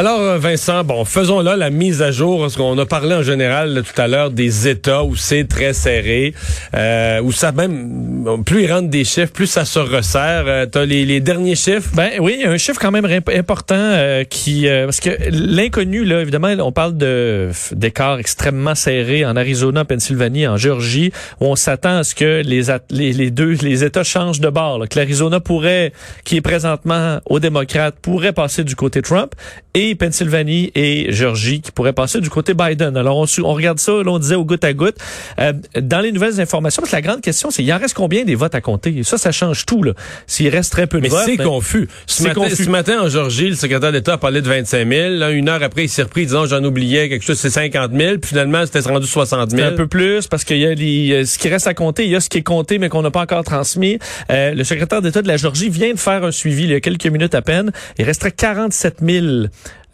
Alors, euh, Vincent, bon, faisons là la mise à jour, parce qu'on a parlé en général là, tout à l'heure des États où c'est très serré, euh, où ça même, plus ils rentrent des chiffres, plus ça se resserre. Euh, T'as les, les derniers chiffres? Ben oui, un chiffre quand même imp- important euh, qui euh, parce que l'inconnu là, évidemment, on parle de d'écarts extrêmement serrés en Arizona, Pennsylvanie, en Géorgie, où on s'attend à ce que les les deux les États changent de bord. là, que l'Arizona pourrait, qui est présentement aux démocrates, pourrait passer du côté Trump, et Pennsylvanie et Géorgie qui pourraient passer du côté Biden. Alors on, on regarde ça, là, on disait au goutte à goutte. Euh, dans les nouvelles informations, parce que la grande question, c'est il en reste combien des votes à compter? Et Ça, ça change tout là. S'il reste très peu de Mais votes, c'est ben- confus. Ce matin, confus. ce matin, en Georgie, le secrétaire d'État a parlé de 25 000. Là, une heure après, il s'est repris disant j'en oubliais quelque chose, c'est 50 000. Puis finalement, c'était rendu 60 000. Un peu plus parce qu'il y a les- euh, ce qui reste à compter, il y a ce qui est compté mais qu'on n'a pas encore transmis. Euh, le secrétaire d'État de la Georgie vient de faire un suivi il y a quelques minutes à peine. Il resterait 47 000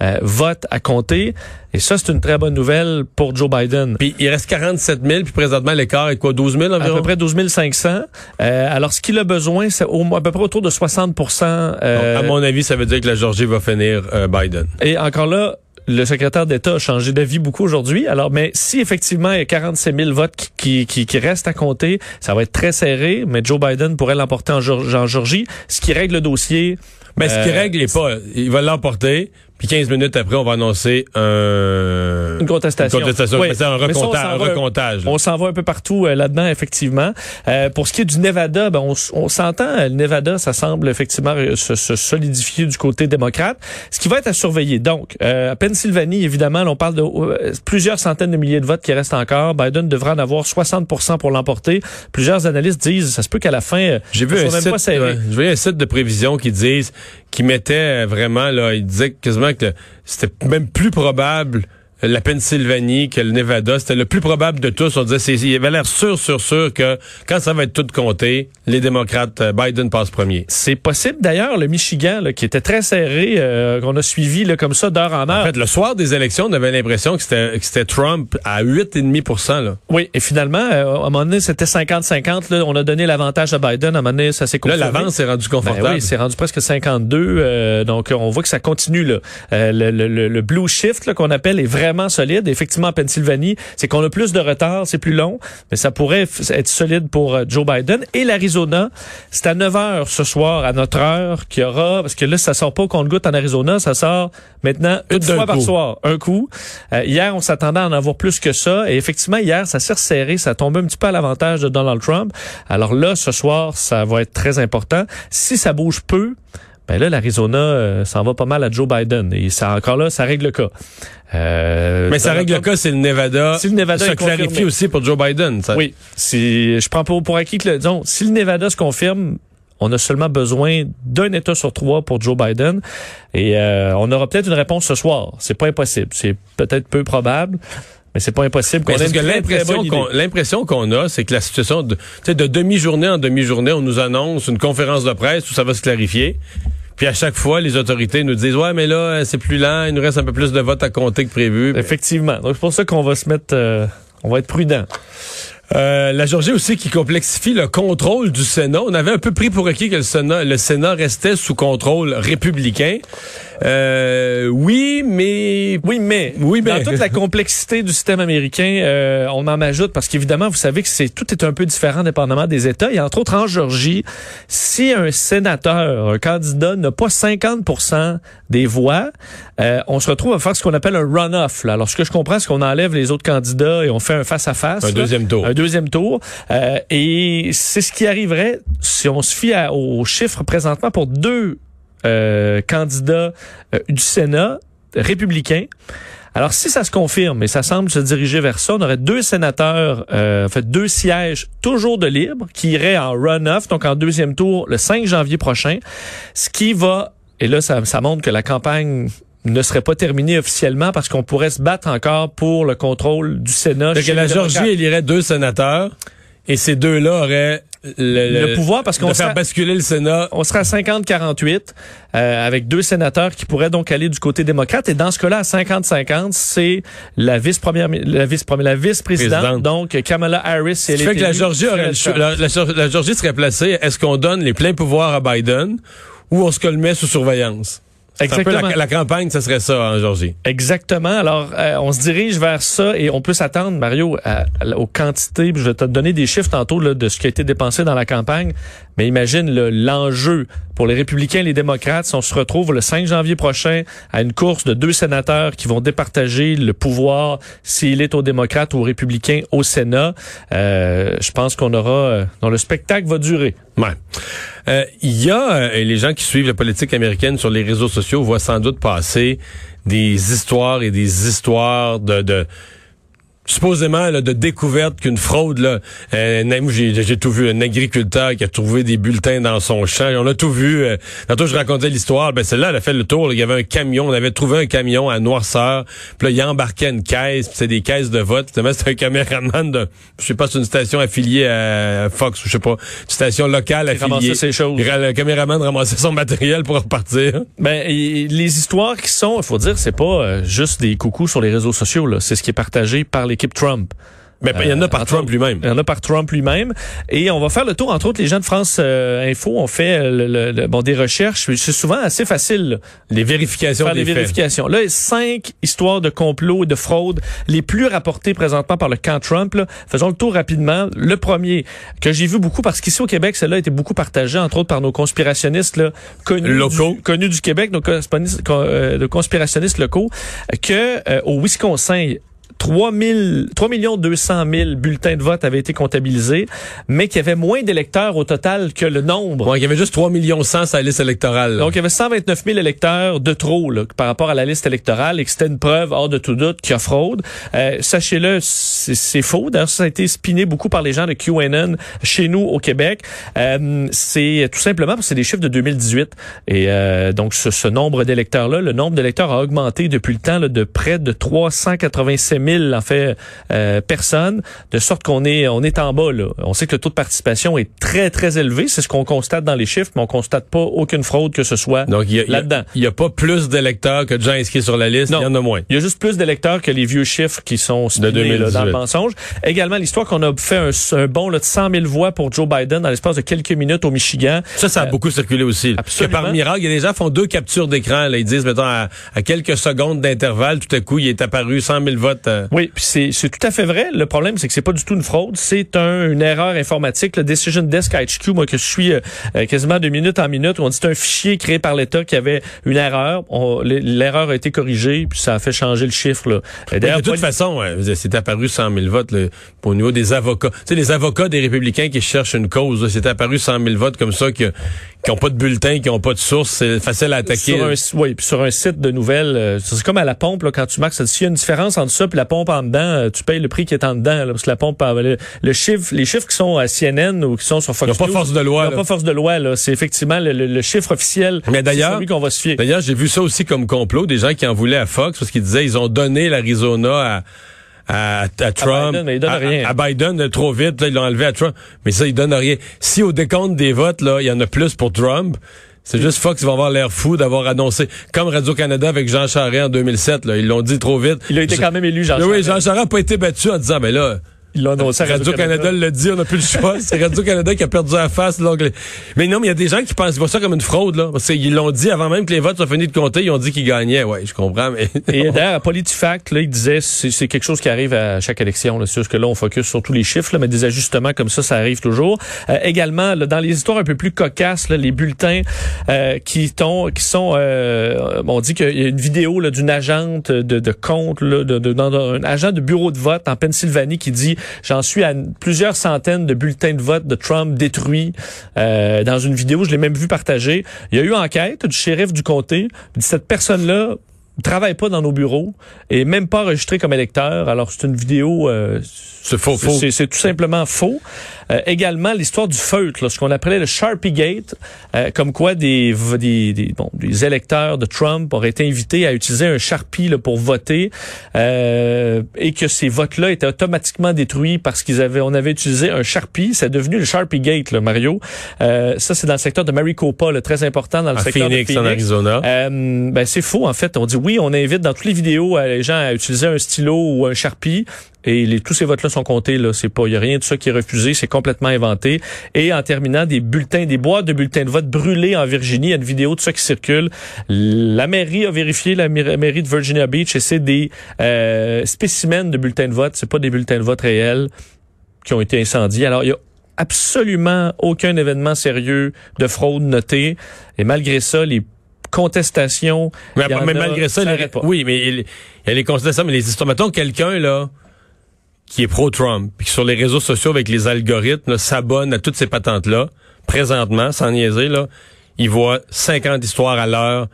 euh, votes à compter et ça c'est une très bonne nouvelle pour Joe Biden. Puis il reste 47 000, puis présentement, l'écart est quoi, 12 000 À environ? peu près 12 500. Euh, alors, ce qu'il a besoin, c'est au, à peu près autour de 60 euh, Donc, à mon avis, ça veut dire que la Georgie va finir euh, Biden. Et encore là, le secrétaire d'État a changé d'avis beaucoup aujourd'hui. Alors, mais si effectivement il y a 47 000 votes qui, qui, qui restent à compter, ça va être très serré, mais Joe Biden pourrait l'emporter en Georgie, ce qui règle le dossier. Mais ce qui Euh, règle est pas, il va l'emporter, puis 15 minutes après, on va annoncer un... Une contestation. Une contestation, Oui. un on s'en va- recomptage. On s'en va un peu partout euh, là-dedans, effectivement. Euh, pour ce qui est du Nevada, ben, on, s'entend, euh, le Nevada, ça semble effectivement euh, se, se solidifier du côté démocrate. Ce qui va être à surveiller. Donc, euh, à Pennsylvanie, évidemment, là, on parle de plusieurs centaines de milliers de votes qui restent encore. Biden devrait en avoir 60% pour l'emporter. Plusieurs analystes disent, ça se peut qu'à la fin, J'ai vu un site, pas serré. ouais, j'ai vu un site de prévision qui disent, qui mettait vraiment là, il disait quasiment que c'était même plus probable la Pennsylvanie que le Nevada, c'était le plus probable de tous. On disait, c'est, il avait l'air sûr, sûr, sûr que quand ça va être tout compté, les démocrates, euh, Biden passe premier. C'est possible d'ailleurs, le Michigan, là, qui était très serré, euh, qu'on a suivi là, comme ça d'heure en heure. En fait, le soir des élections, on avait l'impression que c'était, que c'était Trump à 8,5 là. Oui, et finalement, euh, à un moment donné, c'était 50-50. là. On a donné l'avantage à Biden. À un moment donné, ça s'est Là, confirmé. l'avance est rendue Ben confortable. oui, c'est rendu presque 52. euh, donc, on voit que ça continue. Là. Euh, le, le- le- le blue shift là, qu'on appelle est vraiment solide. Effectivement, en Pennsylvanie, c'est qu'on a plus de retard, c'est plus long, mais ça pourrait être solide pour euh, Joe Biden. Et l'Arizona, c'est à 9 heures ce soir, à notre heure, qu'il y aura... Parce que là, ça sort pas au compte-goutte en Arizona, ça sort maintenant une fois par coup. soir, un coup. Euh, hier, on s'attendait à en avoir plus que ça. Et effectivement, hier, ça s'est resserré. Ça tombé un petit peu à l'avantage de Donald Trump. Alors là, ce soir, ça va être très important. Si ça bouge peu, ben là, l'Arizona euh, s'en va pas mal à Joe Biden. Et ça, encore là, ça règle le cas. Euh, Mais ça règle le cas, c'est le Nevada. Si le Nevada se clarifie aussi pour Joe Biden. ça. Oui. Si, je prends pour, pour acquis que, le, disons, si le Nevada se confirme, on a seulement besoin d'un État sur trois pour Joe Biden. Et euh, on aura peut-être une réponse ce soir. C'est pas impossible. C'est peut-être peu probable. Mais c'est pas impossible qu'on ait l'impression qu'on l'impression qu'on a, c'est que la situation de, de demi-journée en demi-journée, on nous annonce une conférence de presse où ça va se clarifier. Puis à chaque fois, les autorités nous disent ouais, mais là, c'est plus lent, il nous reste un peu plus de votes à compter que prévu. Effectivement. Donc c'est pour ça qu'on va se mettre, euh, on va être prudent. Euh, la Georgie aussi qui complexifie le contrôle du Sénat. On avait un peu pris pour acquis que le Sénat, le Sénat restait sous contrôle républicain. Euh, oui, mais Oui, mais, Oui, mais- dans toute la complexité du système américain, euh, on en ajoute parce qu'évidemment, vous savez que c'est tout est un peu différent dépendamment des États. Et entre autres, en Georgie, si un sénateur, un candidat n'a pas 50% des voix, euh, on se retrouve à faire ce qu'on appelle un runoff. Alors, ce que je comprends, c'est qu'on enlève les autres candidats et on fait un face-à-face. un là. deuxième tour. Un deuxième tour. Euh, et c'est ce qui arriverait si on se fie aux chiffres présentement pour deux euh, candidats euh, du Sénat républicains. Alors, si ça se confirme, et ça semble se diriger vers ça, on aurait deux sénateurs, euh, en fait, deux sièges toujours de libre, qui iraient en run-off, donc en deuxième tour, le 5 janvier prochain, ce qui va, et là, ça, ça montre que la campagne ne serait pas terminée officiellement parce qu'on pourrait se battre encore pour le contrôle du Sénat. Que la Georgie élirait deux sénateurs et ces deux-là auraient le, Le pouvoir, parce qu'on faire serait- basculer le Sénat. On sera à 50-48 euh, avec deux sénateurs qui pourraient donc aller du côté démocrate. Et dans ce cas-là, à 50-50, c'est la vice-première, la vice-première, la vice-présidente, Présidente. donc Kamala Harris. Ce qui fait que la Georgie aurait le serait choix- la, la- la Georgie serait placée. Est-ce qu'on donne les pleins pouvoirs à Biden ou on se le met sous surveillance? Exactement. La, la, campagne, ce serait ça en Georgie? Exactement. Alors, euh, on se dirige vers ça et on peut s'attendre, Mario, aux quantités. Je vais te donner des chiffres tantôt là, de ce qui a été dépensé dans la campagne. Mais imagine l'enjeu pour les républicains et les démocrates on se retrouve le 5 janvier prochain à une course de deux sénateurs qui vont départager le pouvoir s'il est aux démocrates ou aux républicains au Sénat. Euh, je pense qu'on aura... Euh, dans le spectacle va durer. Ouais. Euh, il y a, euh, les gens qui suivent la politique américaine sur les réseaux sociaux voient sans doute passer des histoires et des histoires de, de supposément là, de découverte qu'une fraude là euh, j'ai tout vu un agriculteur qui a trouvé des bulletins dans son champ. On a tout vu euh, tantôt je racontais l'histoire. Ben celle-là elle a fait le tour il y avait un camion on avait trouvé un camion à noirceur. Puis là il embarquait une caisse c'est des caisses de vote. C'est un caméraman de je sais pas c'est une station affiliée à Fox ou je sais pas une station locale affiliée. ses choses. le caméraman ramassait son matériel pour repartir. Ben les histoires qui sont il faut dire c'est pas euh, juste des coucous sur les réseaux sociaux là. C'est ce qui est partagé par les l'équipe Trump. Mais il y en a par Trump lui-même. Il y en a par Trump lui-même. Et on va faire le tour, entre autres, les gens de France euh, Info ont fait euh, le, bon des recherches. C'est souvent assez facile. Les vérifications faire des vérifications. Là, cinq histoires de complot et de fraude les plus rapportées présentement par le camp Trump. Là. Faisons le tour rapidement. Le premier, que j'ai vu beaucoup, parce qu'ici au Québec, celle-là a été beaucoup partagée, entre autres par nos conspirationnistes là, connus, locaux. Du, connus du Québec, nos euh, conspirationnistes locaux, que au Wisconsin, 3, 3 200 000 bulletins de vote avaient été comptabilisés, mais qu'il y avait moins d'électeurs au total que le nombre. Ouais, il y avait juste 3 millions 100 sur la liste électorale. Donc, il y avait 129 000 électeurs de trop là, par rapport à la liste électorale et que c'était une preuve, hors de tout doute, qu'il y a fraude. Euh, Sachez-le, c'est faux. D'ailleurs, ça a été spiné beaucoup par les gens de QAnon chez nous au Québec. Euh, c'est tout simplement parce que c'est des chiffres de 2018. Et euh, donc, ce, ce nombre d'électeurs-là, le nombre d'électeurs a augmenté depuis le temps là, de près de 387 000 en fait euh, personnes, de sorte qu'on est on est en bas là. On sait que le taux de participation est très très élevé, c'est ce qu'on constate dans les chiffres, mais on constate pas aucune fraude que ce soit là-dedans. Il y a pas plus d'électeurs que de gens inscrits sur la liste, il y en a moins. Il y a juste plus d'électeurs que les vieux chiffres qui sont de là, dans le mensonge. Également l'histoire qu'on a fait un, un bon là, de 100 000 voix pour Joe Biden dans l'espace de quelques minutes au Michigan. Ça, ça a euh, beaucoup circulé aussi. Absolument. Que par miracle, il y a des gens qui font deux captures d'écran. Ils disent, mettons, à, quelques secondes d'intervalle, tout à coup, il est apparu 100 000 votes. Euh, oui, puis c'est, c'est tout à fait vrai. Le problème, c'est que c'est pas du tout une fraude. C'est un, une erreur informatique. Le Decision Desk HQ, moi, que je suis euh, euh, quasiment de minute en minute, on dit c'est un fichier créé par l'État qui avait une erreur. l'erreur a été corrigée, puis ça a fait changer le chiffre. Là. de toute façon, c'est apparu 100 000 votes au niveau des avocats. Tu sais, les avocats des républicains qui cherchent une cause, c'est apparu 100 000 votes comme ça qui n'ont pas de bulletin, qui n'ont pas de source. C'est facile à attaquer. Sur un, oui, puis sur un site de nouvelles, euh, c'est comme à la pompe, là, quand tu marques, s'il y a une différence entre ça et la pompe en dedans, tu payes le prix qui est en dedans, là, parce que la pompe, le, le, chiffre, les chiffres qui sont à CNN ou qui sont sur Fox News, pas force de loi. pas force de loi, là. C'est effectivement le, chiffre officiel. Mais d'ailleurs, qu'on va se fier. D'ailleurs, j'ai vu ça aussi comme complot, des gens qui en voulaient à Fox parce qu'ils disaient ils ont donné l'Arizona à à, Trump. À Biden, mais il donne rien. À, Biden, trop vite, là, ils l'ont enlevé à Trump. Mais ça, il donne rien. Si au décompte des votes, là, il y en a plus pour Trump, c'est juste Fox qui va avoir l'air fou d'avoir annoncé, comme Radio-Canada avec Jean Charest en 2007, là, ils l'ont dit trop vite. Il a été quand même élu, Jean Charest. Oui, Jean Charest n'a pas été battu en disant, ben là, Radio-Canada le dit, on n'a plus le choix. C'est Radio-Canada qui a perdu la face. Mais non, mais il y a des gens qui pensent, ils voient ça comme une fraude, là. Parce qu'ils l'ont dit avant même que les votes soient finis de compter, ils ont dit qu'ils gagnaient. Ouais, je comprends, mais. Et d'ailleurs, à PolitiFact, là, il disait, c'est quelque chose qui arrive à chaque élection. C'est juste que là, on focus sur tous les chiffres, là, mais des ajustements comme ça, ça arrive toujours. Euh, également, là, dans les histoires un peu plus cocasses, là, les bulletins, euh, qui, qui sont, euh, on dit qu'il y a une vidéo, là, d'une agente de, de compte, là, de, agent de bureau de vote en Pennsylvanie qui dit, J'en suis à plusieurs centaines de bulletins de vote de Trump détruits euh, dans une vidéo. Je l'ai même vu partager. Il y a eu enquête du shérif du comté. Cette personne-là travaille pas dans nos bureaux et même pas enregistré comme électeur. Alors c'est une vidéo. Euh, c'est faux, faux. C'est tout simplement faux. Euh, également l'histoire du feutre, ce qu'on appelait le Sharpie Gate, euh, comme quoi des, des, des, bon, des électeurs de Trump auraient été invités à utiliser un Sharpie là, pour voter euh, et que ces votes-là étaient automatiquement détruits parce qu'ils avaient, on avait utilisé un Sharpie. C'est devenu le Sharpie Gate, là, Mario. ça c'est dans le secteur de Maricopa, là, très important dans le secteur Phoenix, de Phoenix. en Arizona. ben c'est faux en fait. On dit oui, on invite dans toutes les vidéos les gens à utiliser un stylo ou un Sharpie Et les, tous ces votes-là sont comptés. Là, c'est pas, il y a rien de ça qui est refusé, c'est complètement inventé. Et en terminant, des bulletins, des boîtes de bulletins de vote brûlés en Virginie. Il y a une vidéo de ça qui circule. La mairie a vérifié, la mairie de Virginia Beach, et c'est des euh, spécimens de bulletins de vote. C'est pas des bulletins de vote réels qui ont été incendiés. Alors, il y a absolument aucun événement sérieux de fraude noté. Et malgré ça, les contestations. Mais, malgré ça, oui, mais il, y a les contestations, mais les histoires. Mettons quelqu'un, là, qui est pro-Trump, puis sur les réseaux sociaux avec les algorithmes, s'abonne à toutes ces patentes-là, présentement, sans niaiser, là, il voit 50 histoires à l'heure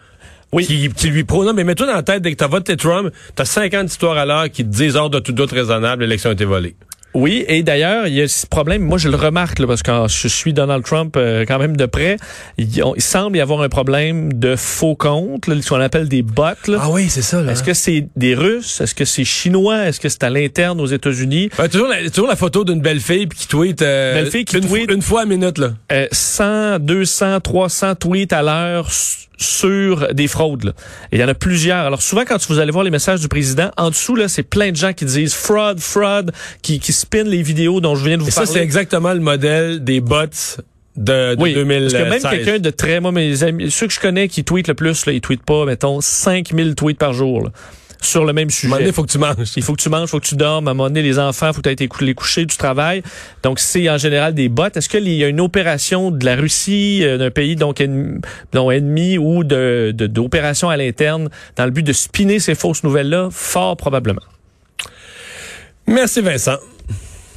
oui. qui, qui lui pro. Non, mais mets-toi dans la tête, dès que t'as voté Trump, t'as 50 histoires à l'heure qui te disent hors de tout doute raisonnable, l'élection a été volée. Oui, et d'ailleurs, il y a ce problème, moi je le remarque là, parce que quand je suis Donald Trump euh, quand même de près, il, semble y avoir un problème de faux comptes, ce qu'on appelle des bots. Ah oui, c'est ça. Est-ce que c'est des Russes? Est-ce que c'est chinois? Est-ce que c'est à l'interne aux États-Unis? toujours, la, toujours la photo d'une belle fille qui tweet, euh, belle fille qui une, tweet une fois à minute. Là. Euh, 100, 200, 300 tweets à l'heure sur des fraudes. Là. il y en a plusieurs. Alors souvent, quand vous allez voir les messages du président, en dessous, là, c'est plein de gens qui disent fraud, fraud, qui, qui spinent les vidéos dont je viens de vous Et parler. Ça, c'est exactement le modèle des bots de, de oui, 2016. Parce que même quelqu'un de très... Moi, mes amis, ceux que je connais qui tweetent le plus, là, ils tweetent pas, mettons, 5000 tweets par jour. Là sur le même sujet. il faut que tu manges. Il faut que tu manges, il faut que tu dormes. À un moment donné, les enfants, il faut que tu aies les coucher du travail. Donc, c'est en général des bots. Est-ce qu'il y a une opération de la Russie, euh, d'un pays donc ennemi, ennemi ou de d'opération à l'interne dans le but de spinner ces fausses nouvelles-là? Fort probablement. Merci Vincent.